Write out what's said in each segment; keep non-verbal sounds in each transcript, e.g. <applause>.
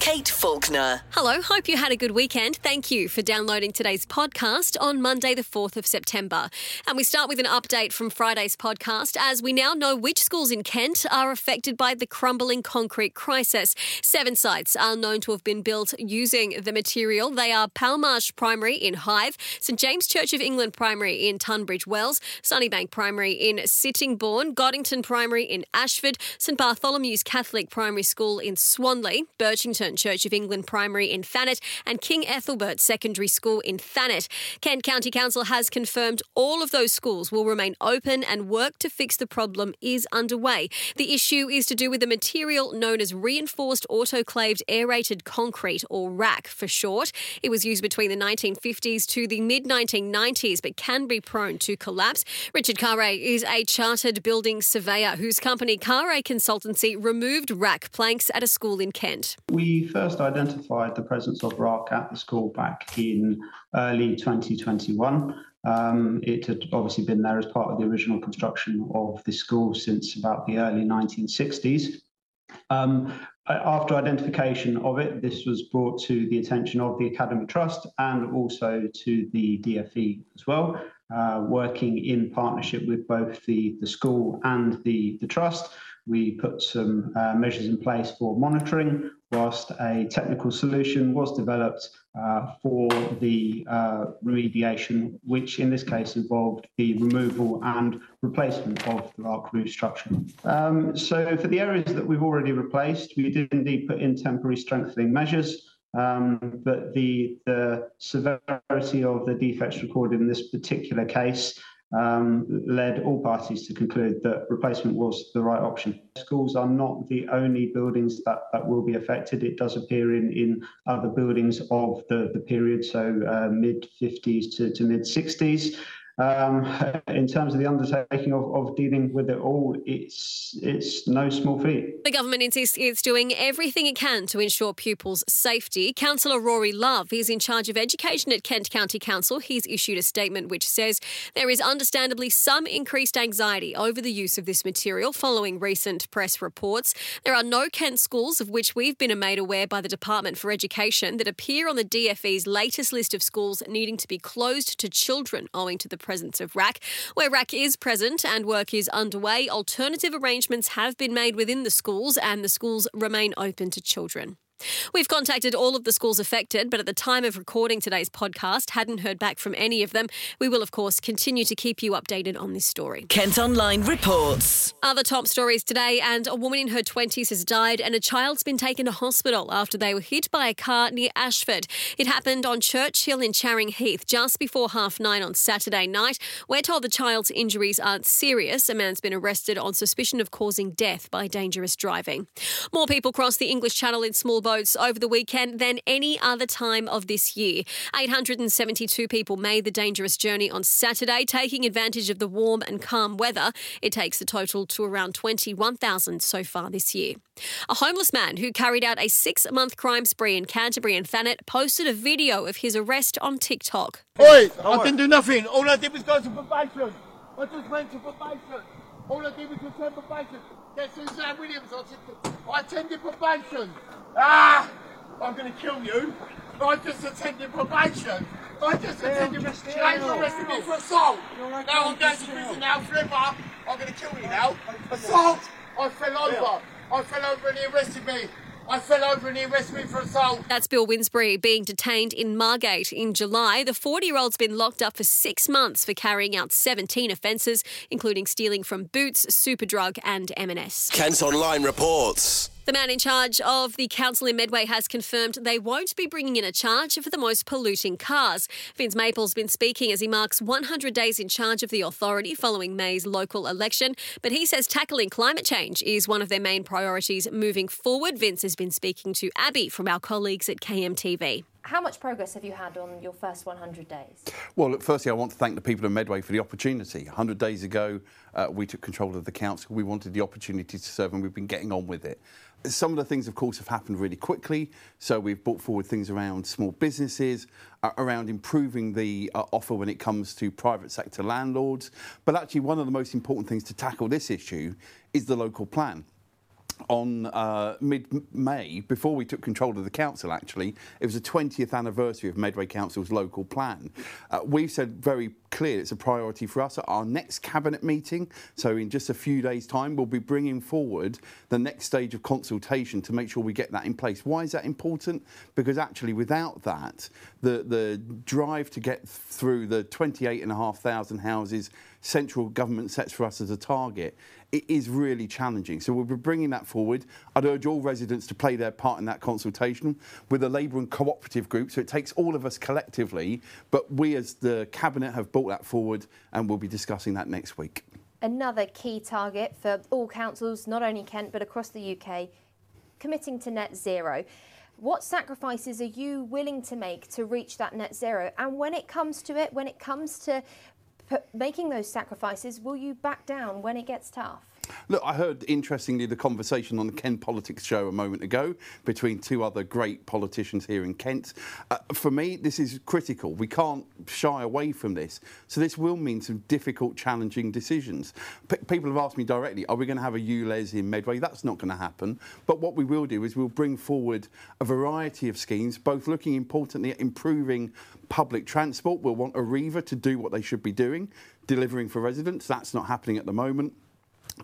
Kate Faulkner. Hello, hope you had a good weekend. Thank you for downloading today's podcast on Monday, the 4th of September. And we start with an update from Friday's podcast as we now know which schools in Kent are affected by the crumbling concrete crisis. Seven sites are known to have been built using the material. They are Palmarsh Primary in Hythe, St James Church of England Primary in Tunbridge Wells, Sunnybank Primary in Sittingbourne, Godinton Primary in Ashford, St Bartholomew's Catholic Primary School in Swanley, Birchington Church of England Primary in Thanet, and King Ethelbert Secondary School in Thanet. Kent County Council has confirmed all of those schools will remain open and work to fix the problem is underway. The issue is to do with the material known as reinforced autoclaved aerated concrete, or RAAC for short. It was used between the 1950s to the mid 1990s, but can be prone to collapse. Richard Carre is a chartered building surveyor whose company Carre Consultancy removed RAAC planks at a school in Kent. We first identified the presence of RAAC at the school back in early 2021. Um, it had obviously been there as part of the original construction of the school since about the early 1960s. Um, after identification of it, this was brought to the attention of the Academy Trust and also to the DFE as well, uh, working in partnership with both the, the school and the, the trust. We put some uh, measures in place for monitoring, whilst a technical solution was developed uh, for the uh, remediation, which in this case involved the removal and replacement of the arc roof structure. Um, so for the areas that we've already replaced, we did indeed put in temporary strengthening measures. Um, but the, the severity of the defects recorded in this particular case um, led all parties to conclude that replacement was the right option. Schools are not the only buildings that, that will be affected. It does appear in, in other buildings of the, the period, so uh, mid 50s to, to mid 60s. Um, in terms of the undertaking of, of dealing with it all, it's it's no small feat. The government insists it's doing everything it can to ensure pupils' safety. Councillor Rory Love is in charge of education at Kent County Council. He's issued a statement which says there is understandably some increased anxiety over the use of this material following recent press reports. There are no Kent schools of which we've been made aware by the Department for Education that appear on the DFE's latest list of schools needing to be closed to children owing to the presence of RAAC. Where RAAC is present and work is underway, alternative arrangements have been made within the schools and the schools remain open to children. We've contacted all of the schools affected, but at the time of recording today's podcast, hadn't heard back from any of them. We will, of course, continue to keep you updated on this story. Kent Online reports. Other top stories today, and a woman in her 20s has died, and a child's been taken to hospital after they were hit by a car near Ashford. It happened on Church Hill in Charing Heath just before half nine on Saturday night. We're told the child's injuries aren't serious. A man's been arrested on suspicion of causing death by dangerous driving. More people crossed the English Channel in small boats over the weekend than any other time of this year. 872 people made the dangerous journey on Saturday, taking advantage of the warm and calm weather. It takes the total to around 21,000 so far this year. A homeless man who carried out a six month crime spree in Canterbury and Thanet posted a video of his arrest on TikTok. Oi, I didn't do nothing. All I did was go to probation. I just went to probation. All I did was attend probation. Get Suzanne Williams. I attended, I attended probation. Ah! I'm going to kill you. I just attended probation. I just attended probation. Arrested me for assault. Now I'm going to prison now forever. I'm going to kill you now. Assault! I fell over. I fell over and he arrested me. I fell over and he arrested me for assault. That's Bill Winsbury being detained in Margate in July. The 40 year old's been locked up for six months for carrying out 17 offences, including stealing from Boots, Superdrug, and M&S. Kent Online reports. The man in charge of the council in Medway has confirmed they won't be bringing in a charge for the most polluting cars. Vince Maple's been speaking as he marks 100 days in charge of the authority following May's local election, but he says tackling climate change is one of their main priorities moving forward. Vince has been speaking to Abby from our colleagues at KMTV. How much progress have you had on your first 100 days? Well, look, firstly, I want to thank the people of Medway for the opportunity. 100 days ago, uh, we took control of the council. We wanted the opportunity to serve, and we've been getting on with it. Some of the things, of course, have happened really quickly. So we've brought forward things around small businesses, uh, around improving the uh, offer when it comes to private sector landlords. But actually, one of the most important things to tackle this issue is the local plan on uh, mid-May, before we took control of the council, actually, it was the 20th anniversary of Medway Council's local plan. Uh, we've said very clear it's a priority for us at our next cabinet meeting. So in just a few days' time, we'll be bringing forward the next stage of consultation to make sure we get that in place. Why is that important? Because actually, without that, the the drive to get through the 28,500 houses central government sets for us as a target it is really challenging. So we'll be bringing that forward. I'd urge all residents to play their part in that consultation with the Labour and cooperative group. So it takes all of us collectively, but we as the Cabinet have brought that forward and we'll be discussing that next week. Another key target for all councils, not only Kent but across the UK, committing to net zero. What sacrifices are you willing to make to reach that net zero? And when it comes to it, when it comes to making those sacrifices, will you back down when it gets tough? Look, I heard interestingly the conversation on the Kent Politics show a moment ago between two other great politicians here in Kent. Uh, for me, this is critical. We can't shy away from this. So this will mean some difficult, challenging decisions. P people have asked me directly, are we going to have a ULEZ in Medway? That's not going to happen. But what we will do is we'll bring forward a variety of schemes, both looking importantly at improving public transport. We'll want Arriva to do what they should be doing, delivering for residents. That's not happening at the moment.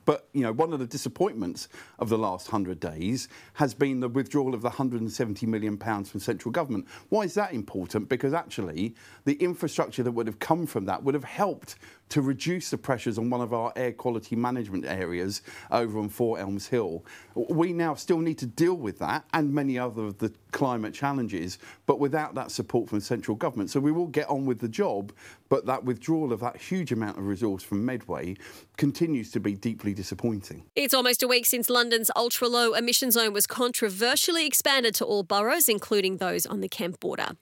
But you know, one of the disappointments of the last 100 days has been the withdrawal of the 170 million pounds from central government. Why is that important? Because actually, the infrastructure that would have come from that would have helped to reduce the pressures on one of our air quality management areas over on Four Elms Hill. We now still need to deal with that and many other of the climate challenges, but without that support from central government. So we will get on with the job, but that withdrawal of that huge amount of resource from Medway continues to be deeply disappointing. It's almost a week since London's ultra low emission zone was controversially expanded to all boroughs, including those on the Kent border.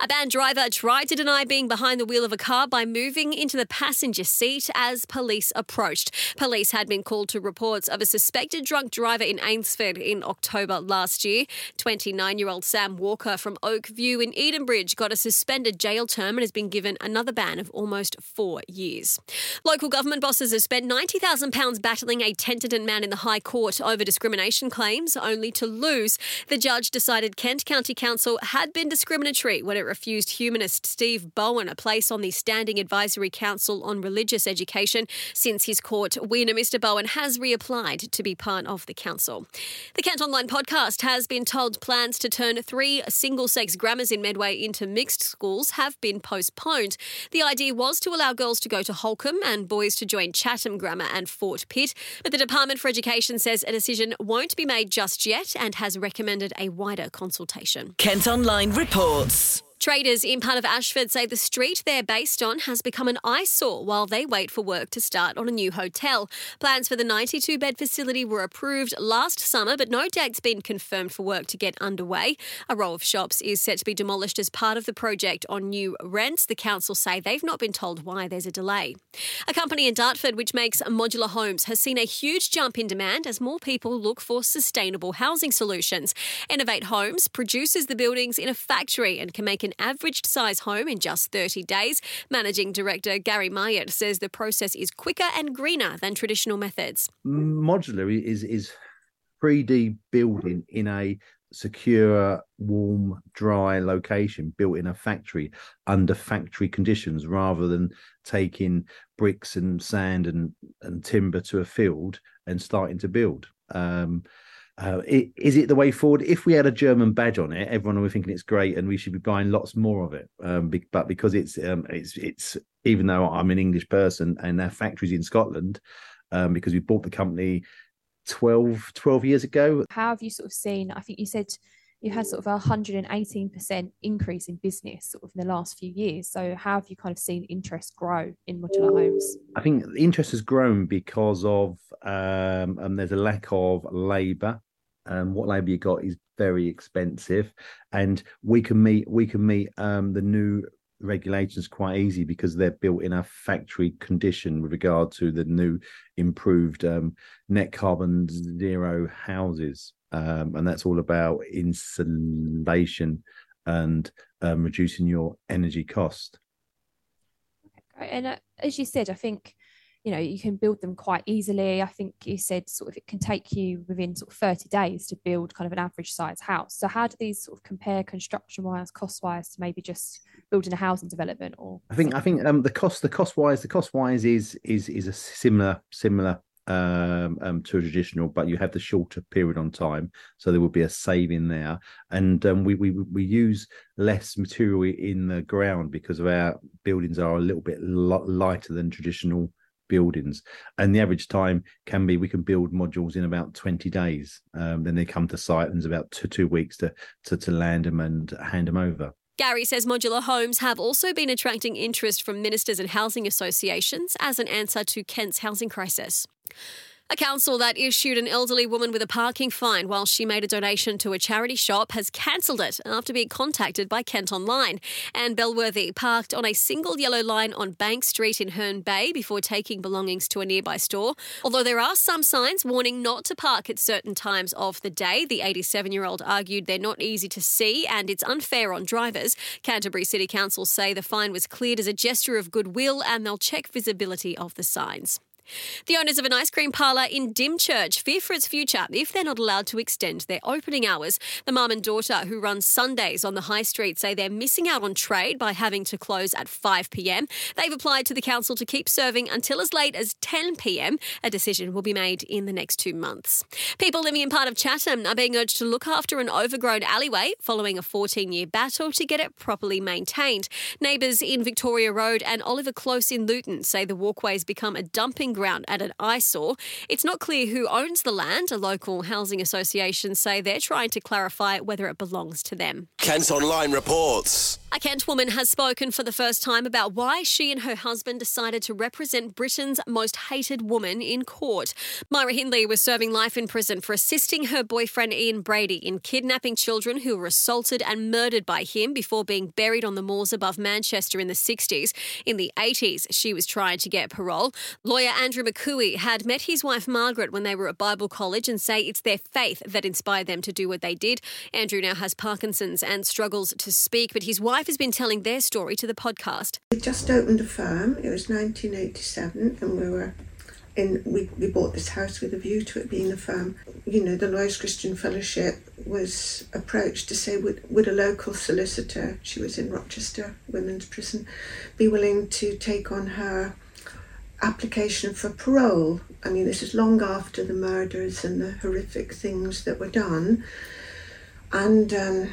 A banned driver tried to deny being behind the wheel of a car by moving into the passenger seat as police approached. Police had been called to reports of a suspected drunk driver in Eynsford in October last year. 29 year old Sam Walker from Oakview in Edenbridge got a suspended jail term and has been given another ban of almost four years. Local government bosses have spent £90,000 battling a Tenterden man in the High Court over discrimination claims, only to lose. The judge decided Kent County Council had been discriminatory when it refused humanist Steve Bowen a place on the Standing Advisory Council on Religious Education. Since his court winner, Mr. Bowen has reapplied to be part of the council. The Kent Online podcast has been told plans to turn three single sex grammars in Medway into mixed schools have been postponed. The idea was to allow girls to go to Holcombe and boys to join Chatham Grammar and Fort Pitt, but the Department for Education says a decision won't be made just yet and has recommended a wider consultation. Kent Online reports. Traders in part of Ashford say the street they're based on has become an eyesore while they wait for work to start on a new hotel. Plans for the 92 bed facility were approved last summer, but no date's been confirmed for work to get underway. A row of shops is set to be demolished as part of the project on new rents. The council say they've not been told why there's a delay. A company in Dartford which makes modular homes has seen a huge jump in demand as more people look for sustainable housing solutions. Innovate Homes produces the buildings in a factory and can make an an average size home in just 30 days. Managing Director Gary Myatt says the process is quicker and greener than traditional methods. Modular is, is 3D building in a secure, warm, dry location built in a factory under factory conditions rather than taking bricks and sand and, and timber to a field and starting to build. Um, uh, it, is it the way forward? If we had a German badge on it, everyone would be thinking it's great, and we should be buying lots more of it. Um, be, but because it's um, it's it's even though I'm an English person and their factories in Scotland, um, because we bought the company 12, 12 years ago. How have you sort of seen? I think you said you had sort of a 118% increase in business sort of in the last few years. So how have you kind of seen interest grow in modular homes? I think interest has grown because of um, um there's a lack of labour um, what labour you got is very expensive, and we can meet we can meet um, the new regulations quite easy because they're built in a factory condition with regard to the new improved um, net carbon zero houses, um, and that's all about insulation and um, reducing your energy cost. And uh, as you said, I think you know you can build them quite easily. I think you said sort of it can take you within sort of 30 days to build kind of an average size house. So how do these sort of compare construction wise cost wise to maybe just building a housing development or i think i think um the cost the cost wise the cost wise is is is a similar similar um, um, to a traditional, but you have the shorter period on time, so there will be a saving there. And um, we we we use less material in the ground because of our buildings are a little bit lighter than traditional buildings. And the average time can be we can build modules in about 20 days. Um, then they come to site and it's about two, two weeks to, to to land them and hand them over. Gary says modular homes have also been attracting interest from ministers and housing associations as an answer to Kent's housing crisis. A council that issued an elderly woman with a parking fine while she made a donation to a charity shop has cancelled it after being contacted by Kent Online. Anne Bellworthy parked on a single yellow line on Bank Street in Herne Bay before taking belongings to a nearby store. Although there are some signs warning not to park at certain times of the day, the 87 year old argued they're not easy to see and it's unfair on drivers. Canterbury City Council say the fine was cleared as a gesture of goodwill and they'll check visibility of the signs. The owners of an ice cream parlour in Dymchurch fear for its future if they're not allowed to extend their opening hours. The mum and daughter who run Sundays on the high street say they're missing out on trade by having to close at 5 pm. They've applied to the council to keep serving until as late as 10 pm. A decision will be made in the next two months. People living in part of Chatham are being urged to look after an overgrown alleyway following a 14 year battle to get it properly maintained. Neighbours in Victoria Road and Oliver Close in Luton say the walkways become a dumping ground at an eyesore. It's not clear who owns the land. A local housing association say they're trying to clarify whether it belongs to them. Kent Online reports. A Kent woman has spoken for the first time about why she and her husband decided to represent Britain's most hated woman in court. Myra Hindley was serving life in prison for assisting her boyfriend Ian Brady in kidnapping children who were assaulted and murdered by him before being buried on the moors above Manchester in the 60s. In the 80s, she was trying to get parole. Lawyer Andrew McCooey had met his wife Margaret when they were at Bible College and say it's their faith that inspired them to do what they did. Andrew now has Parkinson's and struggles to speak, but his wife wife has been telling their story to the podcast. We just opened a firm. It was 1987, and we were in. We, we bought this house with a view to it being a firm. You know, the Lawyers Christian Fellowship was approached to say, would would a local solicitor, she was in Rochester Women's Prison, be willing to take on her application for parole? I mean, this is long after the murders and the horrific things that were done. And um,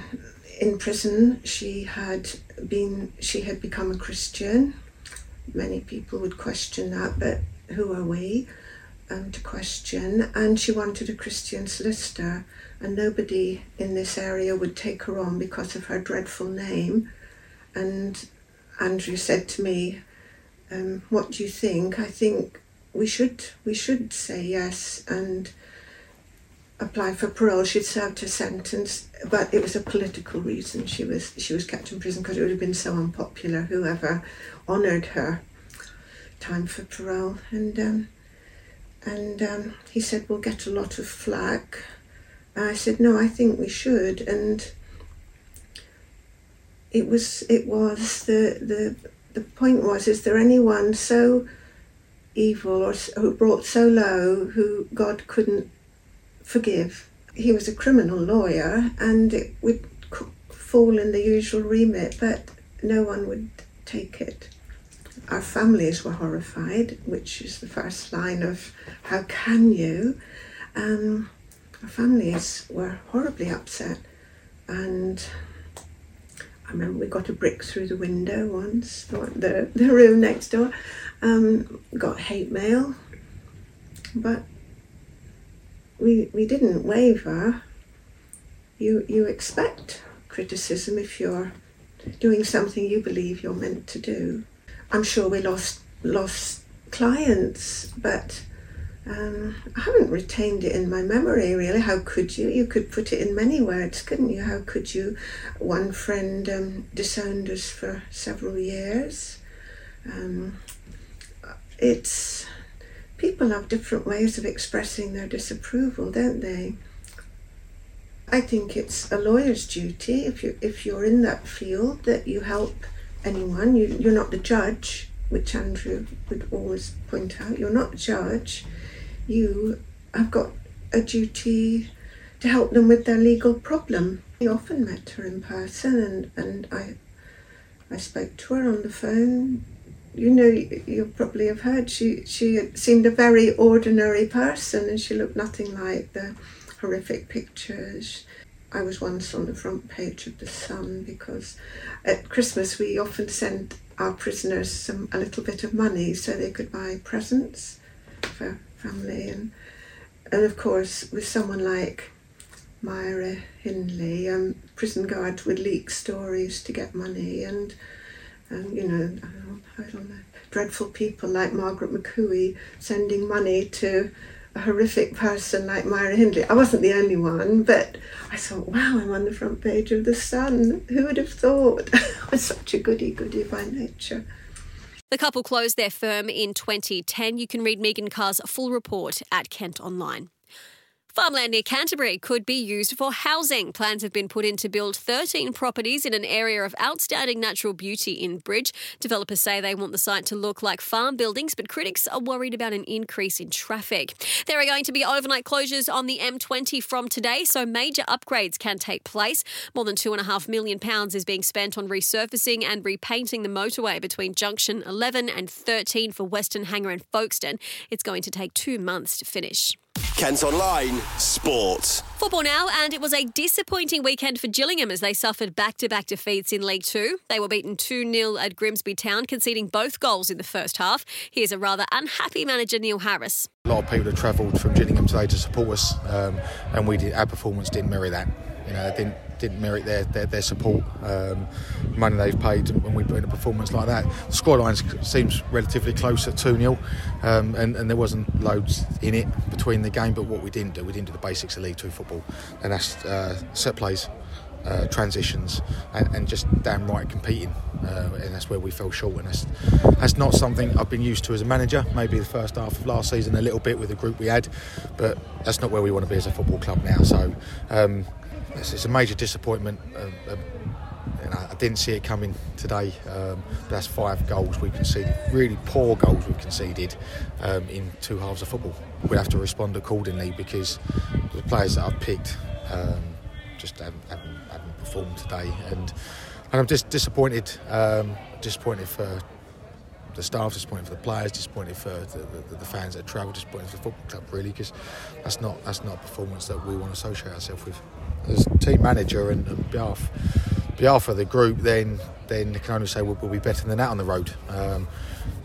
in prison, she had been she had become a Christian. Many people would question that, but who are we um, to question? And she wanted a Christian solicitor, and nobody in this area would take her on because of her dreadful name. And Andrew said to me, um, "What do you think? I think we should we should say yes and." Apply for parole. She'd served her sentence, but it was a political reason. She was she was kept in prison because it would have been so unpopular. Whoever honoured her time for parole, and um, and um, he said we'll get a lot of flack. I said no, I think we should, and it was it was the the the point was is there anyone so evil or who brought so low who God couldn't forgive. He was a criminal lawyer and it would fall in the usual remit, but no one would take it. Our families were horrified, which is the first line of how can you? Um, our families were horribly upset, and I remember we got a brick through the window once, the, the room next door. Um, got hate mail, but we, we didn't waver. You, you expect criticism if you're doing something you believe you're meant to do. I'm sure we lost lost clients, but Um, I haven't retained it in my memory really. How could you? You could put it in many words, couldn't you? How could you? One friend um, disowned us for several years. Um, it's people have different ways of expressing their disapproval, don't they? I think it's a lawyer's duty if you if you're in that field that you help anyone. You you're not the judge, which Andrew would always point out. You're not the judge you have got a duty to help them with their legal problem. I often met her in person and, and I I spoke to her on the phone. You know, you probably have heard she she seemed a very ordinary person and she looked nothing like the horrific pictures. I was once on the front page of the Sun because at Christmas we often send our prisoners some a little bit of money so they could buy presents for family and and of course with someone like Myra Hindley, um, prison guards would leak stories to get money and and you know I dreadful people like Margaret McCooey sending money to a horrific person like Myra Hindley. I wasn't the only one, but I thought, wow, I'm on the front page of the Sun. Who would have thought? <laughs> I was such a goody goody by nature. The couple closed their firm in 2010. You can read Megan Carr's full report at Kent Online. Farmland near Canterbury could be used for housing. Plans have been put in to build 13 properties in an area of outstanding natural beauty in Bridge. Developers say they want the site to look like farm buildings, but critics are worried about an increase in traffic. There are going to be overnight closures on the M20 from today, so major upgrades can take place. More than £2.5 million is being spent on resurfacing and repainting the motorway between junction 11 and 13 for Westenhanger and Folkestone. It's going to take two months to finish. Kent Online Sport. Football now, and it was a disappointing weekend for Gillingham as they suffered back to back defeats in League Two. They were beaten 2 0 at Grimsby Town, conceding both goals in the first half. Here's a rather unhappy manager, Neil Harris. A lot of people have travelled from Gillingham today to support us, um, and we did, our performance didn't mirror that. You know, didn't didn't merit their their, their support, um, money they've paid when we put in a performance like that. The scoreline seems relatively close at 2 0, um, and, and there wasn't loads in it between the game, but what we didn't do, we didn't do the basics of League Two football, and that's uh, set plays. Uh, transitions and, and, just damn right competing, uh, and that's where we fell short. And that's that's not something I've been used to as a manager. Maybe the first half of last season a little bit with the group we had, but that's not where we want to be as a football club now. So um, it's, it's a major disappointment. Uh, uh, and I, I, didn't see it coming today. Um, that's five goals we conceded, really poor goals we conceded um, in two halves of football. We'll have to respond accordingly because the players that I've picked um, just haven't, haven't, haven't, performed today, and, and I'm just disappointed. Um, disappointed for the staff, disappointed for the players, disappointed for the, the, the fans that travel, disappointed for the football club, really, because that's not that's not a performance that we want to associate ourselves with as team manager and, and behalf behalf of the group, then then they can only say we'll, we'll be better than that on the road. Um,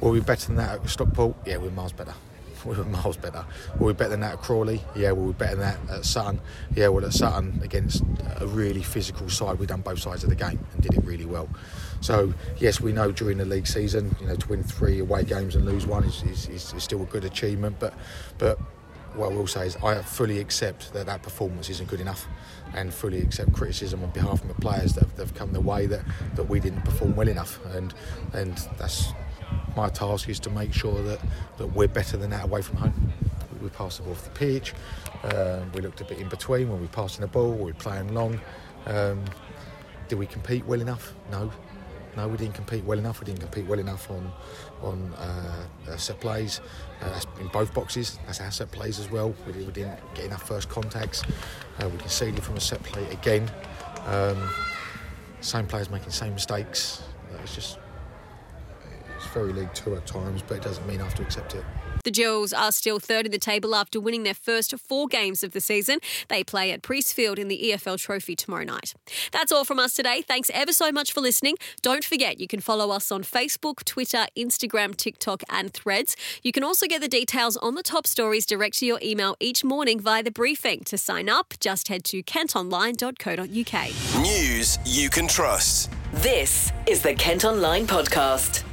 will we be better than that at Stockport? Yeah, we're miles better. <laughs> We're miles better. Will we better than that at Crawley? Yeah, we'll be better than that at Sutton. Yeah, well at Sutton against a really physical side, we've done both sides of the game and did it really well. So yes, we know during the league season, you know, to win three away games and lose one is, is, is still a good achievement. But but what I will say is I fully accept that that performance isn't good enough and fully accept criticism on behalf of the players that have come the way that, that we didn't perform well enough and and that's my task is to make sure that, that we're better than that away from home. We passed the ball off the pitch, um, we looked a bit in between when we were passing the ball, we were playing long. Um, did we compete well enough? No. No, we didn't compete well enough. We didn't compete well enough on on uh, uh, set plays uh, in both boxes. That's our set plays as well. We, we didn't get enough first contacts. Uh, we conceded from a set play again. Um, same players making same mistakes. It's just it's very League Two at times, but it doesn't mean I have to accept it. The Gills are still third in the table after winning their first four games of the season. They play at Priestfield in the EFL Trophy tomorrow night. That's all from us today. Thanks ever so much for listening. Don't forget you can follow us on Facebook, Twitter, Instagram, TikTok, and Threads. You can also get the details on the top stories direct to your email each morning via the briefing. To sign up, just head to kentonline.co.uk. News you can trust. This is the Kent Online Podcast.